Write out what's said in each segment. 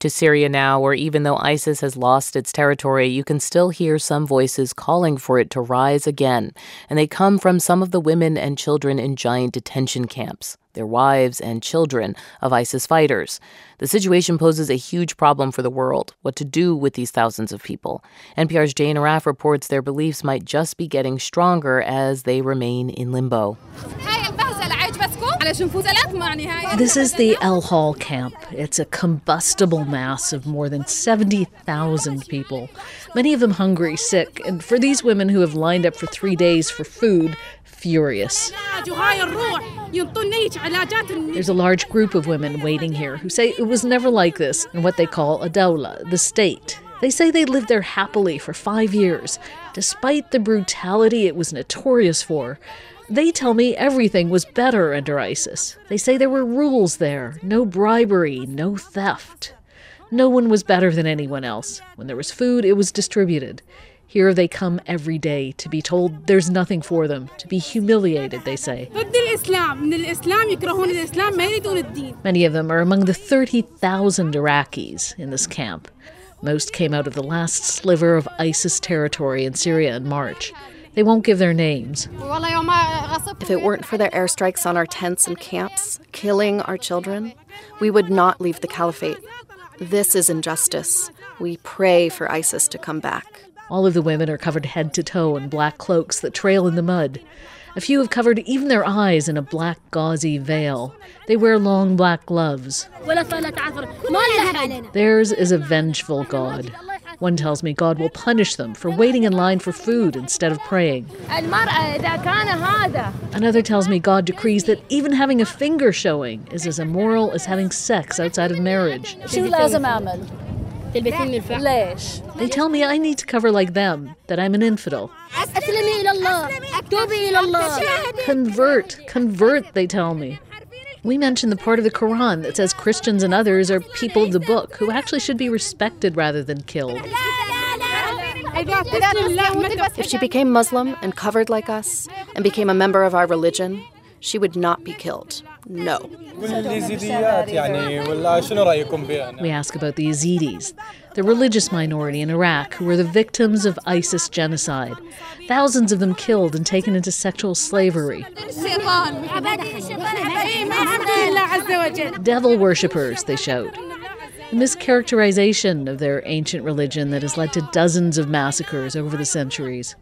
To Syria now, where even though ISIS has lost its territory, you can still hear some voices calling for it to rise again. And they come from some of the women and children in giant detention camps, their wives and children of ISIS fighters. The situation poses a huge problem for the world what to do with these thousands of people. NPR's Jane Arraf reports their beliefs might just be getting stronger as they remain in limbo. This is the El Hol camp. It's a combustible mass of more than 70,000 people, many of them hungry, sick, and for these women who have lined up for three days for food, furious. There's a large group of women waiting here who say it was never like this in what they call a dawla, the state. They say they lived there happily for five years, despite the brutality it was notorious for. They tell me everything was better under ISIS. They say there were rules there no bribery, no theft. No one was better than anyone else. When there was food, it was distributed. Here they come every day to be told there's nothing for them, to be humiliated, they say. Many of them are among the 30,000 Iraqis in this camp. Most came out of the last sliver of ISIS territory in Syria in March. They won't give their names. If it weren't for their airstrikes on our tents and camps, killing our children, we would not leave the caliphate. This is injustice. We pray for ISIS to come back. All of the women are covered head to toe in black cloaks that trail in the mud. A few have covered even their eyes in a black gauzy veil. They wear long black gloves. Theirs is a vengeful God. One tells me God will punish them for waiting in line for food instead of praying. Another tells me God decrees that even having a finger showing is as immoral as having sex outside of marriage. They tell me I need to cover like them, that I'm an infidel. Convert, convert, they tell me. We mention the part of the Quran that says Christians and others are people of the book who actually should be respected rather than killed. If she became Muslim and covered like us and became a member of our religion, she would not be killed. No. We ask about the Yazidis, the religious minority in Iraq who were the victims of ISIS genocide. Thousands of them killed and taken into sexual slavery. Devil worshippers, they shout the mischaracterization of their ancient religion that has led to dozens of massacres over the centuries.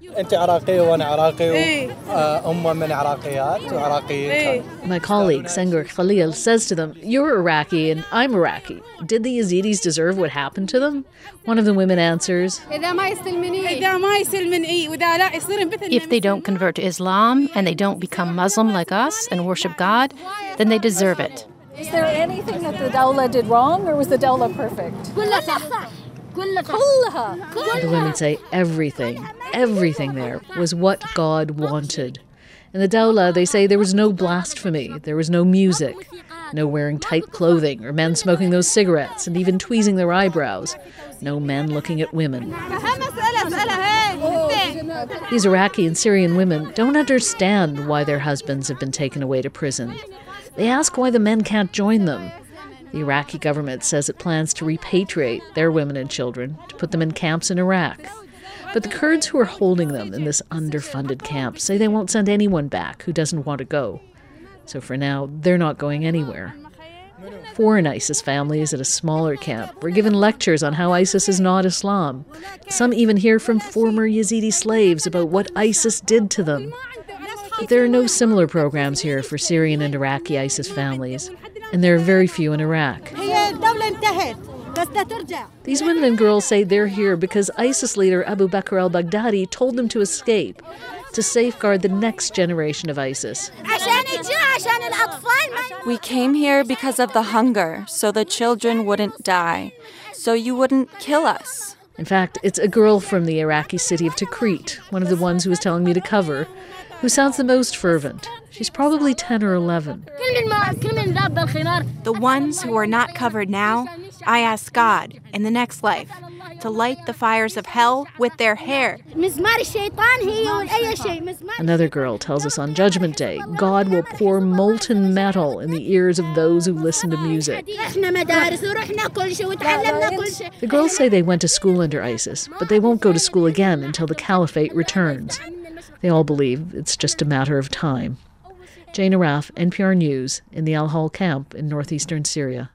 My colleague, Sangar Khaleel, says to them, You're Iraqi and I'm Iraqi. Did the Yazidis deserve what happened to them? One of the women answers, If they don't convert to Islam and they don't become Muslim like us and worship God, then they deserve it. Is there anything that the Dawla did wrong, or was the Dawla perfect? The women say everything, everything there was what God wanted. In the Dawla, they say there was no blasphemy, there was no music, no wearing tight clothing, or men smoking those cigarettes and even tweezing their eyebrows, no men looking at women. These Iraqi and Syrian women don't understand why their husbands have been taken away to prison. They ask why the men can't join them. The Iraqi government says it plans to repatriate their women and children to put them in camps in Iraq. But the Kurds who are holding them in this underfunded camp say they won't send anyone back who doesn't want to go. So for now, they're not going anywhere. Foreign ISIS families at a smaller camp were given lectures on how ISIS is not Islam. Some even hear from former Yazidi slaves about what ISIS did to them. But there are no similar programs here for Syrian and Iraqi ISIS families, and there are very few in Iraq. These women and girls say they're here because ISIS leader Abu Bakr al Baghdadi told them to escape to safeguard the next generation of ISIS. We came here because of the hunger, so the children wouldn't die, so you wouldn't kill us. In fact, it's a girl from the Iraqi city of Tikrit, one of the ones who was telling me to cover, who sounds the most fervent. She's probably 10 or 11. The ones who are not covered now, I ask God in the next life to light the fires of hell with their hair. Another girl tells us on Judgment Day, God will pour molten metal in the ears of those who listen to music. The girls say they went to school under ISIS, but they won't go to school again until the caliphate returns. They all believe it's just a matter of time. Jane Arraf, NPR News, in the Al Hol camp in northeastern Syria.